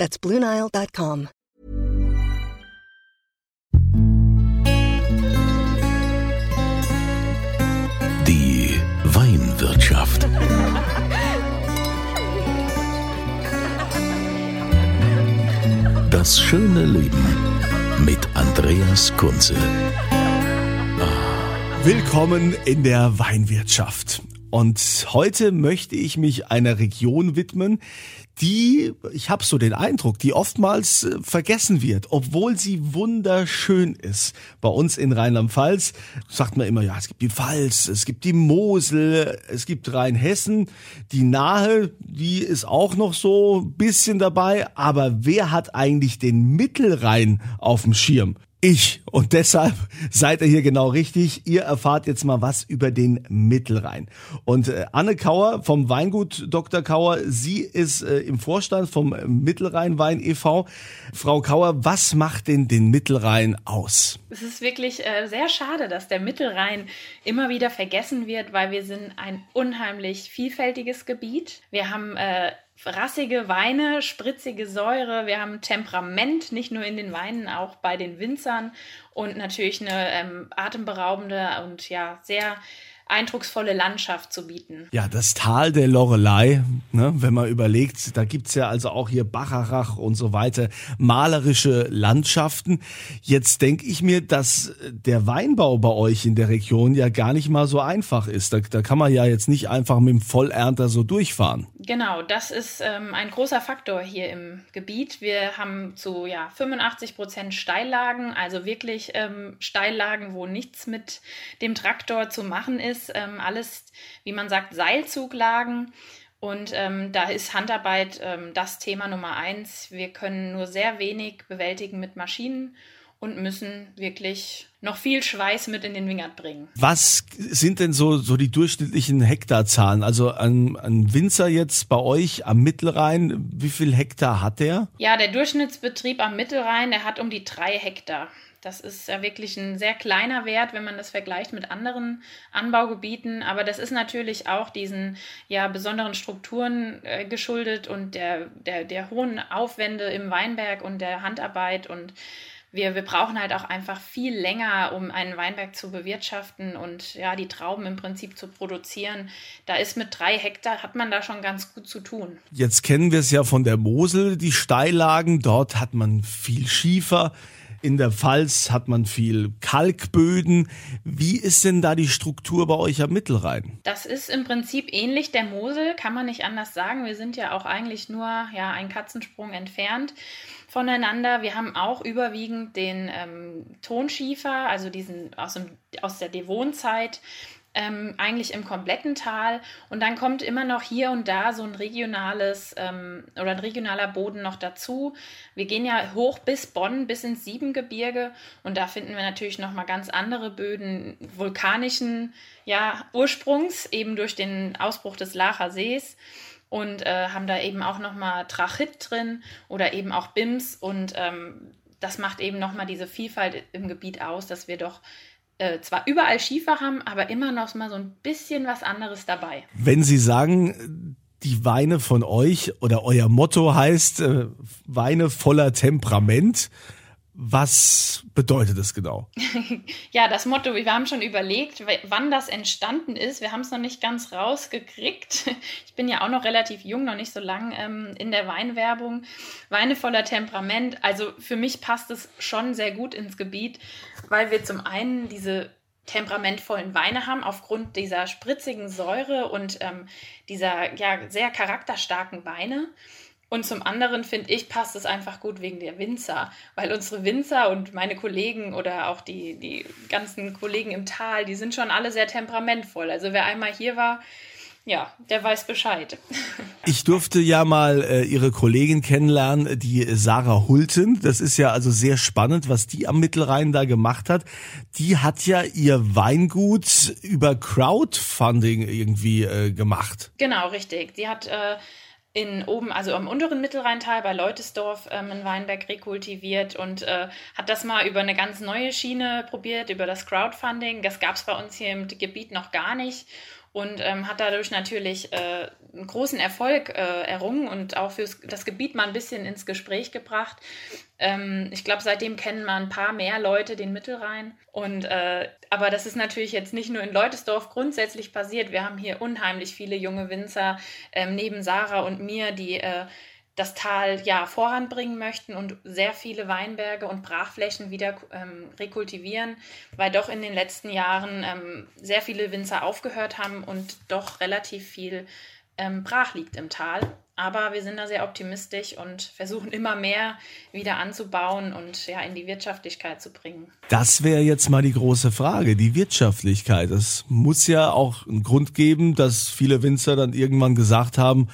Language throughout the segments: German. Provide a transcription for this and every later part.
That's BlueNile.com. Die Weinwirtschaft. Das schöne Leben mit Andreas Kunze. Willkommen in der Weinwirtschaft. Und heute möchte ich mich einer Region widmen, die, ich habe so den Eindruck, die oftmals äh, vergessen wird, obwohl sie wunderschön ist. Bei uns in Rheinland-Pfalz sagt man immer, ja, es gibt die Pfalz, es gibt die Mosel, es gibt Rheinhessen, die Nahe, die ist auch noch so ein bisschen dabei, aber wer hat eigentlich den Mittelrhein auf dem Schirm? Ich. Und deshalb seid ihr hier genau richtig. Ihr erfahrt jetzt mal was über den Mittelrhein. Und äh, Anne Kauer vom Weingut Dr. Kauer, sie ist äh, im Vorstand vom Mittelrhein Wein e.V. Frau Kauer, was macht denn den Mittelrhein aus? Es ist wirklich äh, sehr schade, dass der Mittelrhein immer wieder vergessen wird, weil wir sind ein unheimlich vielfältiges Gebiet. Wir haben rassige Weine, spritzige Säure, wir haben Temperament, nicht nur in den Weinen, auch bei den Winzern. Und natürlich eine ähm, atemberaubende und ja sehr eindrucksvolle Landschaft zu bieten. Ja, das Tal der Lorelei, ne, wenn man überlegt, da gibt's ja also auch hier Bacharach und so weiter, malerische Landschaften. Jetzt denke ich mir, dass der Weinbau bei euch in der Region ja gar nicht mal so einfach ist. Da, da kann man ja jetzt nicht einfach mit dem Vollernter so durchfahren. Genau, das ist ähm, ein großer Faktor hier im Gebiet. Wir haben zu ja, 85 Prozent Steillagen, also wirklich ähm, Steillagen, wo nichts mit dem Traktor zu machen ist ist ähm, alles, wie man sagt, Seilzuglagen. Und ähm, da ist Handarbeit ähm, das Thema Nummer eins. Wir können nur sehr wenig bewältigen mit Maschinen und müssen wirklich noch viel Schweiß mit in den Wingert bringen. Was sind denn so, so die durchschnittlichen Hektarzahlen? Also ein, ein Winzer jetzt bei euch am Mittelrhein, wie viel Hektar hat der? Ja, der Durchschnittsbetrieb am Mittelrhein, der hat um die drei Hektar. Das ist ja wirklich ein sehr kleiner Wert, wenn man das vergleicht mit anderen Anbaugebieten. Aber das ist natürlich auch diesen ja, besonderen Strukturen äh, geschuldet und der, der, der hohen Aufwände im Weinberg und der Handarbeit. Und wir, wir brauchen halt auch einfach viel länger, um einen Weinberg zu bewirtschaften und ja, die Trauben im Prinzip zu produzieren. Da ist mit drei Hektar, hat man da schon ganz gut zu tun. Jetzt kennen wir es ja von der Mosel, die Steillagen. Dort hat man viel Schiefer. In der Pfalz hat man viel Kalkböden. Wie ist denn da die Struktur bei euch am Mittelrhein? Das ist im Prinzip ähnlich der Mosel, kann man nicht anders sagen. Wir sind ja auch eigentlich nur ja, einen Katzensprung entfernt voneinander. Wir haben auch überwiegend den ähm, Tonschiefer, also diesen aus, dem, aus der Devonzeit, ähm, eigentlich im kompletten Tal. Und dann kommt immer noch hier und da so ein regionales ähm, oder ein regionaler Boden noch dazu. Wir gehen ja hoch bis Bonn, bis ins Siebengebirge und da finden wir natürlich nochmal ganz andere Böden vulkanischen ja, Ursprungs, eben durch den Ausbruch des Lacher Sees und äh, haben da eben auch nochmal Trachit drin oder eben auch BIMS und ähm, das macht eben nochmal diese Vielfalt im Gebiet aus, dass wir doch äh, zwar überall Schiefer haben, aber immer noch mal so ein bisschen was anderes dabei. Wenn Sie sagen, die Weine von euch oder euer Motto heißt äh, Weine voller Temperament, was bedeutet das genau? ja, das Motto, wir haben schon überlegt, wann das entstanden ist. Wir haben es noch nicht ganz rausgekriegt. Ich bin ja auch noch relativ jung, noch nicht so lang ähm, in der Weinwerbung. Weine voller Temperament. Also für mich passt es schon sehr gut ins Gebiet, weil wir zum einen diese temperamentvollen Weine haben, aufgrund dieser spritzigen Säure und ähm, dieser ja, sehr charakterstarken Weine. Und zum anderen finde ich, passt es einfach gut wegen der Winzer, weil unsere Winzer und meine Kollegen oder auch die, die ganzen Kollegen im Tal, die sind schon alle sehr temperamentvoll. Also wer einmal hier war, ja, der weiß Bescheid. Ich durfte ja mal äh, ihre Kollegin kennenlernen, die Sarah Hulten. Das ist ja also sehr spannend, was die am Mittelrhein da gemacht hat. Die hat ja ihr Weingut über Crowdfunding irgendwie äh, gemacht. Genau, richtig. Die hat äh, in oben, also am unteren Mittelrheintal bei Leutesdorf ähm, in Weinberg rekultiviert und äh, hat das mal über eine ganz neue Schiene probiert, über das Crowdfunding. Das gab es bei uns hier im Gebiet noch gar nicht und ähm, hat dadurch natürlich äh, einen großen Erfolg äh, errungen und auch für das Gebiet mal ein bisschen ins Gespräch gebracht. Ähm, ich glaube, seitdem kennen mal ein paar mehr Leute den Mittelrhein. Und äh, aber das ist natürlich jetzt nicht nur in Leutesdorf grundsätzlich passiert. Wir haben hier unheimlich viele junge Winzer ähm, neben Sarah und mir, die äh, das Tal ja voranbringen möchten und sehr viele Weinberge und Brachflächen wieder ähm, rekultivieren, weil doch in den letzten Jahren ähm, sehr viele Winzer aufgehört haben und doch relativ viel ähm, brach liegt im Tal. Aber wir sind da sehr optimistisch und versuchen immer mehr wieder anzubauen und ja in die Wirtschaftlichkeit zu bringen. Das wäre jetzt mal die große Frage, die Wirtschaftlichkeit. Es muss ja auch einen Grund geben, dass viele Winzer dann irgendwann gesagt haben,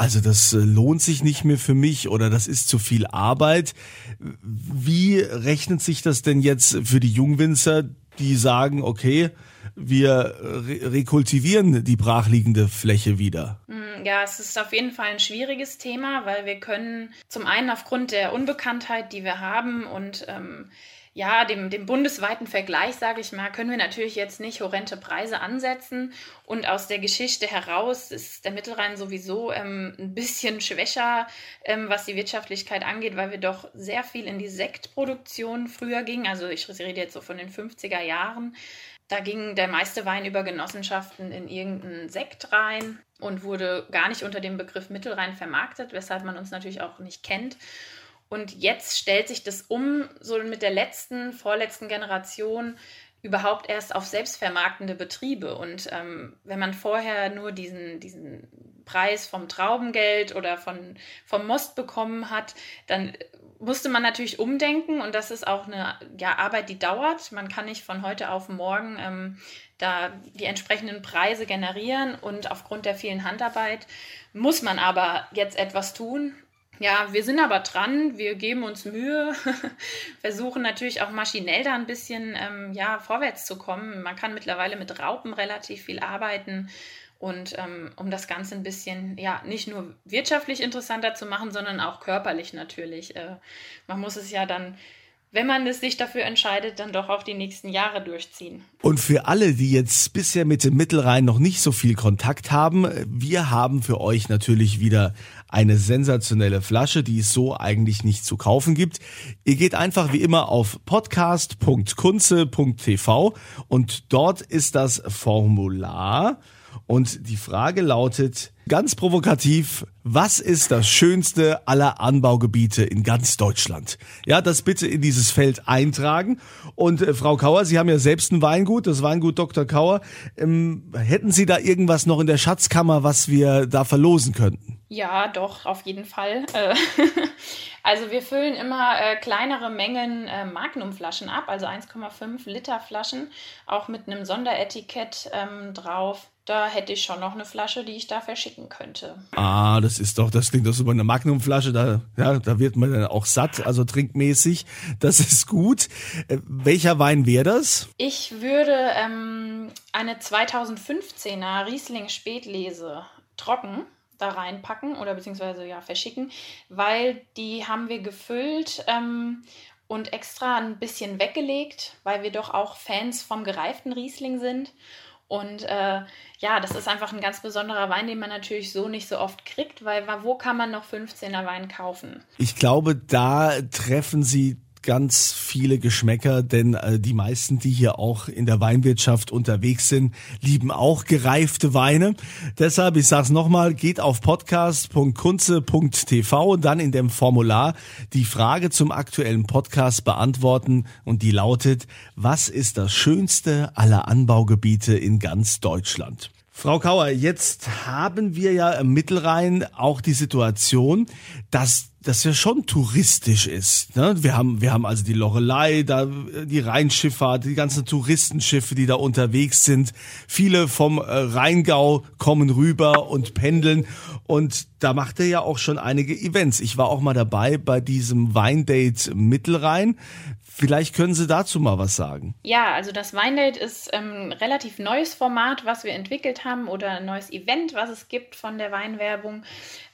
also das äh, lohnt sich nicht mehr für mich oder das ist zu viel Arbeit. Wie rechnet sich das denn jetzt für die Jungwinzer, die sagen, okay, wir re rekultivieren die brachliegende Fläche wieder? Hm, ja, es ist auf jeden Fall ein schwieriges Thema, weil wir können zum einen aufgrund der Unbekanntheit, die wir haben und ähm, ja, dem, dem bundesweiten Vergleich, sage ich mal, können wir natürlich jetzt nicht horrende Preise ansetzen. Und aus der Geschichte heraus ist der Mittelrhein sowieso ähm, ein bisschen schwächer, ähm, was die Wirtschaftlichkeit angeht, weil wir doch sehr viel in die Sektproduktion früher gingen. Also ich rede jetzt so von den 50er Jahren. Da ging der meiste Wein über Genossenschaften in irgendeinen Sekt rein und wurde gar nicht unter dem Begriff Mittelrhein vermarktet, weshalb man uns natürlich auch nicht kennt. Und jetzt stellt sich das um, so mit der letzten, vorletzten Generation überhaupt erst auf selbstvermarktende Betriebe. Und ähm, wenn man vorher nur diesen, diesen Preis vom Traubengeld oder von, vom Most bekommen hat, dann musste man natürlich umdenken und das ist auch eine ja, Arbeit, die dauert. Man kann nicht von heute auf morgen ähm, da die entsprechenden Preise generieren und aufgrund der vielen Handarbeit muss man aber jetzt etwas tun ja, wir sind aber dran, wir geben uns Mühe, versuchen natürlich auch maschinell da ein bisschen ähm, ja, vorwärts zu kommen. Man kann mittlerweile mit Raupen relativ viel arbeiten. Und ähm, um das Ganze ein bisschen, ja, nicht nur wirtschaftlich interessanter zu machen, sondern auch körperlich natürlich. Äh, man muss es ja dann wenn man es sich dafür entscheidet, dann doch auch die nächsten Jahre durchziehen. Und für alle, die jetzt bisher mit dem Mittelrhein noch nicht so viel Kontakt haben, wir haben für euch natürlich wieder eine sensationelle Flasche, die es so eigentlich nicht zu kaufen gibt. Ihr geht einfach wie immer auf podcast.kunze.tv und dort ist das Formular und die Frage lautet ganz provokativ, was ist das schönste aller Anbaugebiete in ganz Deutschland? Ja, das bitte in dieses Feld eintragen. Und äh, Frau Kauer, Sie haben ja selbst ein Weingut, das Weingut Dr. Kauer. Ähm, hätten Sie da irgendwas noch in der Schatzkammer, was wir da verlosen könnten? Ja, doch, auf jeden Fall. Äh, also wir füllen immer äh, kleinere Mengen äh, Magnumflaschen ab, also 1,5 Liter Flaschen, auch mit einem Sonderetikett ähm, drauf. Da hätte ich schon noch eine Flasche, die ich da verschicken könnte. Ah, das ist doch, das klingt doch so bei einer Magnumflasche, da, ja, da wird man dann auch satt, also trinkmäßig. Das ist gut. Äh, welcher Wein wäre das? Ich würde ähm, eine 2015er Riesling Spätlese trocken da reinpacken oder beziehungsweise ja verschicken, weil die haben wir gefüllt ähm, und extra ein bisschen weggelegt, weil wir doch auch Fans vom gereiften Riesling sind. Und äh, ja, das ist einfach ein ganz besonderer Wein, den man natürlich so nicht so oft kriegt, weil wo kann man noch 15er Wein kaufen? Ich glaube, da treffen Sie ganz viele Geschmäcker, denn äh, die meisten, die hier auch in der Weinwirtschaft unterwegs sind, lieben auch gereifte Weine. Deshalb, ich sage es nochmal, geht auf podcast.kunze.tv und dann in dem Formular die Frage zum aktuellen Podcast beantworten und die lautet, was ist das schönste aller Anbaugebiete in ganz Deutschland? Frau Kauer, jetzt haben wir ja im Mittelrhein auch die Situation, dass das ja schon touristisch ist. Ne? Wir haben, wir haben also die Lorelei, da die Rheinschifffahrt, die ganzen Touristenschiffe, die da unterwegs sind. Viele vom äh, Rheingau kommen rüber und pendeln. Und da macht er ja auch schon einige Events. Ich war auch mal dabei bei diesem Weindate Mittelrhein. Vielleicht können Sie dazu mal was sagen. Ja, also das Weindate ist ein ähm, relativ neues Format, was wir entwickelt haben oder ein neues Event, was es gibt von der Weinwerbung.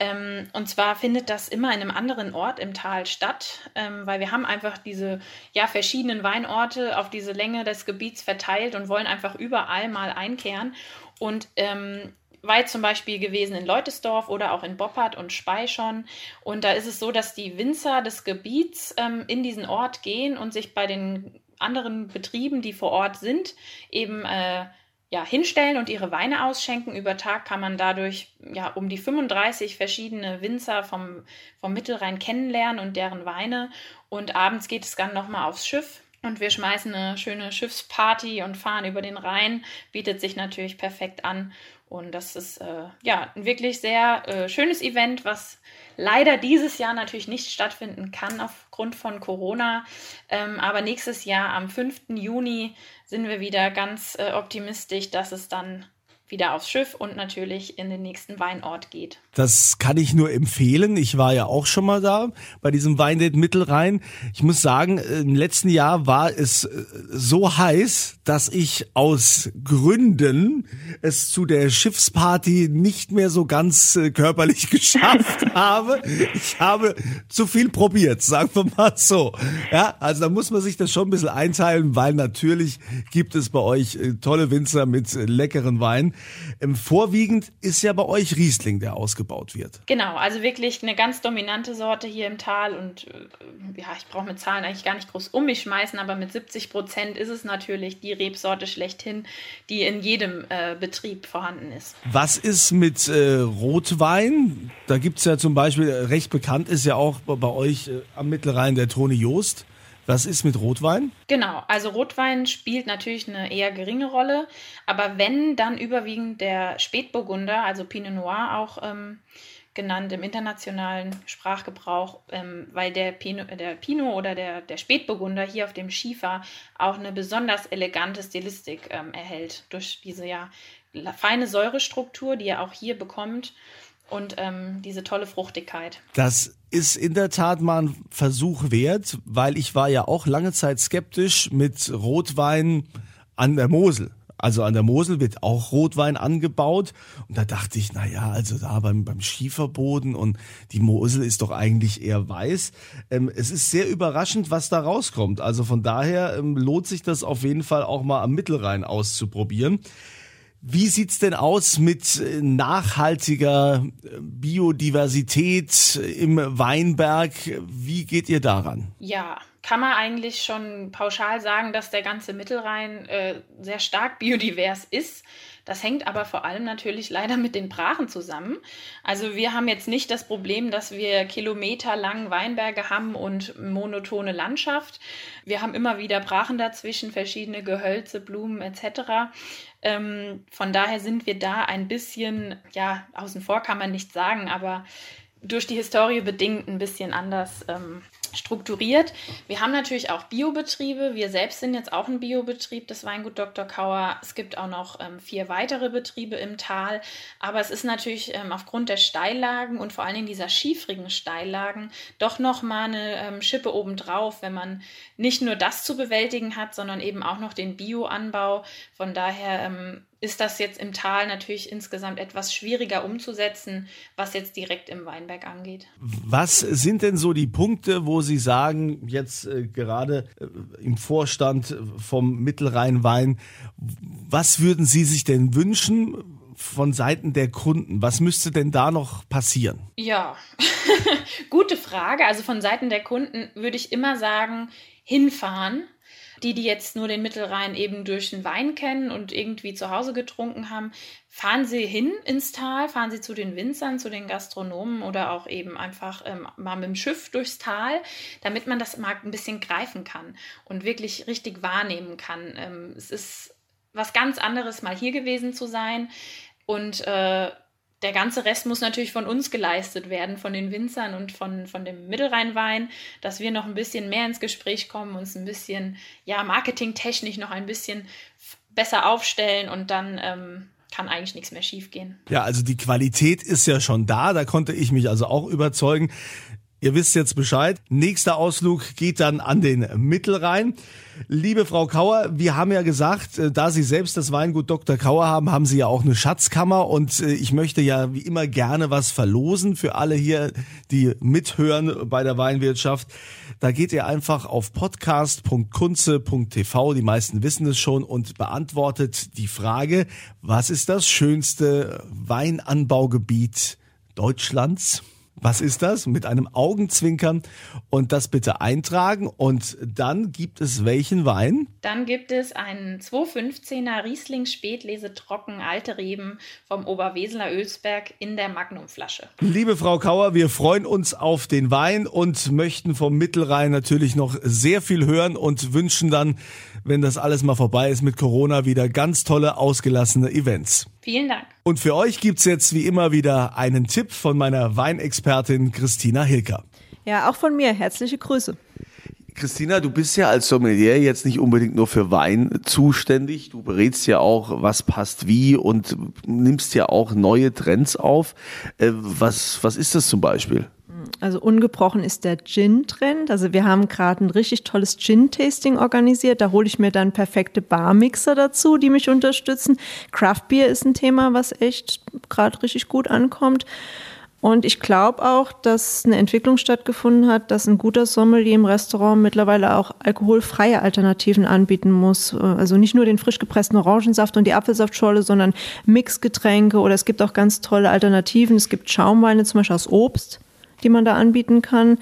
Ähm, und zwar findet das immer in einem anderen Ort im Tal statt, ähm, weil wir haben einfach diese ja, verschiedenen Weinorte auf diese Länge des Gebiets verteilt und wollen einfach überall mal einkehren. Und ähm, war zum Beispiel gewesen in Leutesdorf oder auch in Boppard und Spey schon. Und da ist es so, dass die Winzer des Gebiets ähm, in diesen Ort gehen und sich bei den anderen Betrieben, die vor Ort sind, eben äh, ja, hinstellen und ihre Weine ausschenken. Über Tag kann man dadurch ja um die 35 verschiedene Winzer vom, vom Mittelrhein kennenlernen und deren Weine. Und abends geht es dann nochmal aufs Schiff. Und wir schmeißen eine schöne Schiffsparty und fahren über den Rhein. Bietet sich natürlich perfekt an. Und das ist äh, ja ein wirklich sehr äh, schönes Event, was leider dieses Jahr natürlich nicht stattfinden kann aufgrund von Corona. Ähm, aber nächstes Jahr am 5. Juni sind wir wieder ganz äh, optimistisch, dass es dann wieder aufs Schiff und natürlich in den nächsten Weinort geht. Das kann ich nur empfehlen. Ich war ja auch schon mal da bei diesem Weindate Mittelrhein. Ich muss sagen, im letzten Jahr war es äh, so heiß, dass ich aus Gründen es zu der Schiffsparty nicht mehr so ganz äh, körperlich geschafft habe. Ich habe zu viel probiert, sagen wir mal so. Ja, also da muss man sich das schon ein bisschen einteilen, weil natürlich gibt es bei euch äh, tolle Winzer mit leckeren Wein. Ähm, vorwiegend ist ja bei euch Riesling, der ausgebaut wird. Genau, also wirklich eine ganz dominante Sorte hier im Tal und äh, ja, ich brauche mit Zahlen eigentlich gar nicht groß um mich schmeißen, aber mit 70 Prozent ist es natürlich die Rebsorte schlechthin, die in jedem äh, Betrieb vorhanden ist. Was ist mit äh, Rotwein? Da gibt es ja zum Beispiel, äh, recht bekannt ist ja auch bei euch äh, am Mittelrhein der Toni Joost. Was ist mit Rotwein? Genau, also Rotwein spielt natürlich eine eher geringe Rolle, aber wenn, dann überwiegend der Spätburgunder, also Pinot Noir auch ähm, genannt im internationalen Sprachgebrauch, ähm, weil der Pinot, der Pinot oder der, der Spätburgunder hier auf dem Schiefer auch eine besonders elegante Stilistik ähm, erhält durch diese ja feine Säurestruktur, die er auch hier bekommt und ähm, diese tolle Fruchtigkeit. Das ist in der Tat mal ein Versuch wert, weil ich war ja auch lange Zeit skeptisch mit Rotwein an der Mosel. Also an der Mosel wird auch Rotwein angebaut. Und da dachte ich, na ja, also da beim, beim Schieferboden und die Mosel ist doch eigentlich eher weiß. Ähm, es ist sehr überraschend, was da rauskommt. Also von daher ähm, lohnt sich das auf jeden Fall auch mal am Mittelrhein auszuprobieren. Wie sieht's denn aus mit äh, nachhaltiger äh, Biodiversität im Weinberg? Wie geht ihr daran? Ja, kann man eigentlich schon pauschal sagen, dass der ganze Mittelrhein äh, sehr stark biodivers ist. Das hängt aber vor allem natürlich leider mit den Brachen zusammen. Also wir haben jetzt nicht das Problem, dass wir kilometerlang Weinberge haben und monotone Landschaft. Wir haben immer wieder Brachen dazwischen, verschiedene Gehölze, Blumen etc. Ähm, von daher sind wir da ein bisschen, ja, außen vor kann man nicht sagen, aber durch die Historie bedingt ein bisschen anders ähm, strukturiert. Wir haben natürlich auch Biobetriebe. Wir selbst sind jetzt auch ein Biobetrieb, das Weingut Dr. Kauer. Es gibt auch noch ähm, vier weitere Betriebe im Tal. Aber es ist natürlich ähm, aufgrund der Steillagen und vor allen Dingen dieser schiefrigen Steillagen doch nochmal eine ähm, Schippe obendrauf, wenn man nicht nur das zu bewältigen hat, sondern eben auch noch den Bioanbau. Von daher ähm, ist das jetzt im Tal natürlich insgesamt etwas schwieriger umzusetzen, was jetzt direkt im Weinberg angeht. Was sind denn so die Punkte, wo Sie sagen, jetzt äh, gerade äh, im Vorstand vom Mittelrhein-Wein, was würden Sie sich denn wünschen? von Seiten der Kunden? Was müsste denn da noch passieren? Ja, gute Frage. Also von Seiten der Kunden würde ich immer sagen, hinfahren, die, die jetzt nur den Mittelrhein eben durch den Wein kennen und irgendwie zu Hause getrunken haben, fahren Sie hin ins Tal, fahren Sie zu den Winzern, zu den Gastronomen oder auch eben einfach ähm, mal mit dem Schiff durchs Tal, damit man das mal ein bisschen greifen kann und wirklich richtig wahrnehmen kann. Ähm, es ist was ganz anderes, mal hier gewesen zu sein und äh, der ganze Rest muss natürlich von uns geleistet werden, von den Winzern und von, von dem Mittelrheinwein, dass wir noch ein bisschen mehr ins Gespräch kommen, uns ein bisschen, ja, marketingtechnisch noch ein bisschen besser aufstellen und dann ähm, kann eigentlich nichts mehr schiefgehen. Ja, also die Qualität ist ja schon da, da konnte ich mich also auch überzeugen. Ihr wisst jetzt Bescheid. Nächster Ausflug geht dann an den Mittelrhein. Liebe Frau Kauer, wir haben ja gesagt, äh, da Sie selbst das Weingut Dr. Kauer haben, haben Sie ja auch eine Schatzkammer und äh, ich möchte ja wie immer gerne was verlosen für alle hier, die mithören bei der Weinwirtschaft. Da geht ihr einfach auf podcast.kunze.tv, die meisten wissen es schon, und beantwortet die Frage, was ist das schönste Weinanbaugebiet Deutschlands? Was ist das? Mit einem Augenzwinkern und das bitte eintragen. Und dann gibt es welchen Wein? Dann gibt es einen 215er Riesling Spätlese Trocken Alte Reben vom Oberweseler Ölsberg in der Magnumflasche. Liebe Frau Kauer, wir freuen uns auf den Wein und möchten vom Mittelrhein natürlich noch sehr viel hören und wünschen dann, wenn das alles mal vorbei ist mit Corona, wieder ganz tolle, ausgelassene Events. Vielen Dank. Und für euch gibt's jetzt wie immer wieder einen Tipp von meiner Weinexpertin Christina Hilker. Ja, auch von mir herzliche Grüße. Christina, du bist ja als Sommelier jetzt nicht unbedingt nur für Wein zuständig. Du berätst ja auch, was passt wie und nimmst ja auch neue Trends auf. Äh, was, was ist das zum Beispiel? Also ungebrochen ist der Gin-Trend. Also wir haben gerade ein richtig tolles Gin-Tasting organisiert. Da hole ich mir dann perfekte Barmixer dazu, die mich unterstützen. Craft Beer ist ein Thema, was echt gerade richtig gut ankommt. Und ich glaube auch, dass eine Entwicklung stattgefunden hat, dass ein guter Sommelier im Restaurant mittlerweile auch alkoholfreie Alternativen anbieten muss. Also nicht nur den frisch gepressten Orangensaft und die Apfelsaftschorle, sondern Mixgetränke oder es gibt auch ganz tolle Alternativen. Es gibt Schaumweine zum Beispiel aus Obst die man da anbieten kann.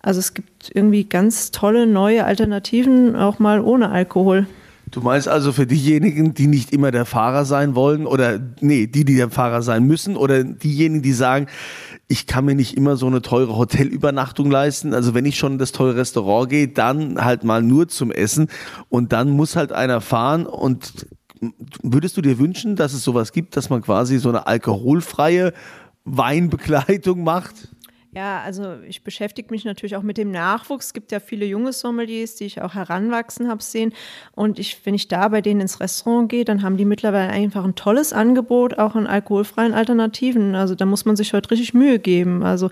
Also es gibt irgendwie ganz tolle neue Alternativen, auch mal ohne Alkohol. Du meinst also für diejenigen, die nicht immer der Fahrer sein wollen oder nee, die, die der Fahrer sein müssen oder diejenigen, die sagen, ich kann mir nicht immer so eine teure Hotelübernachtung leisten. Also wenn ich schon in das teure Restaurant gehe, dann halt mal nur zum Essen und dann muss halt einer fahren und würdest du dir wünschen, dass es sowas gibt, dass man quasi so eine alkoholfreie Weinbegleitung macht? Ja, also ich beschäftige mich natürlich auch mit dem Nachwuchs. Es gibt ja viele junge Sommeliers, die ich auch heranwachsen habe sehen. Und ich, wenn ich da bei denen ins Restaurant gehe, dann haben die mittlerweile einfach ein tolles Angebot, auch an alkoholfreien Alternativen. Also da muss man sich heute richtig Mühe geben. Also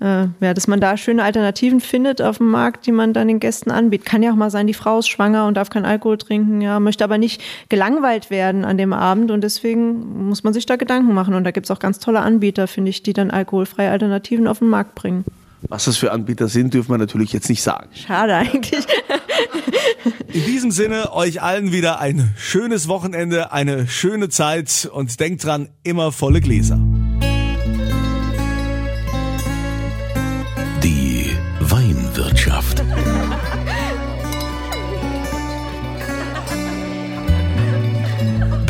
äh, ja, dass man da schöne Alternativen findet auf dem Markt, die man dann den Gästen anbietet. Kann ja auch mal sein, die Frau ist schwanger und darf keinen Alkohol trinken, ja, möchte aber nicht gelangweilt werden an dem Abend und deswegen muss man sich da Gedanken machen. Und da gibt es auch ganz tolle Anbieter, finde ich, die dann alkoholfreie Alternativen auf den Markt bringen. Was das für Anbieter sind, dürfen wir natürlich jetzt nicht sagen. Schade eigentlich. In diesem Sinne, euch allen wieder ein schönes Wochenende, eine schöne Zeit und denkt dran, immer volle Gläser.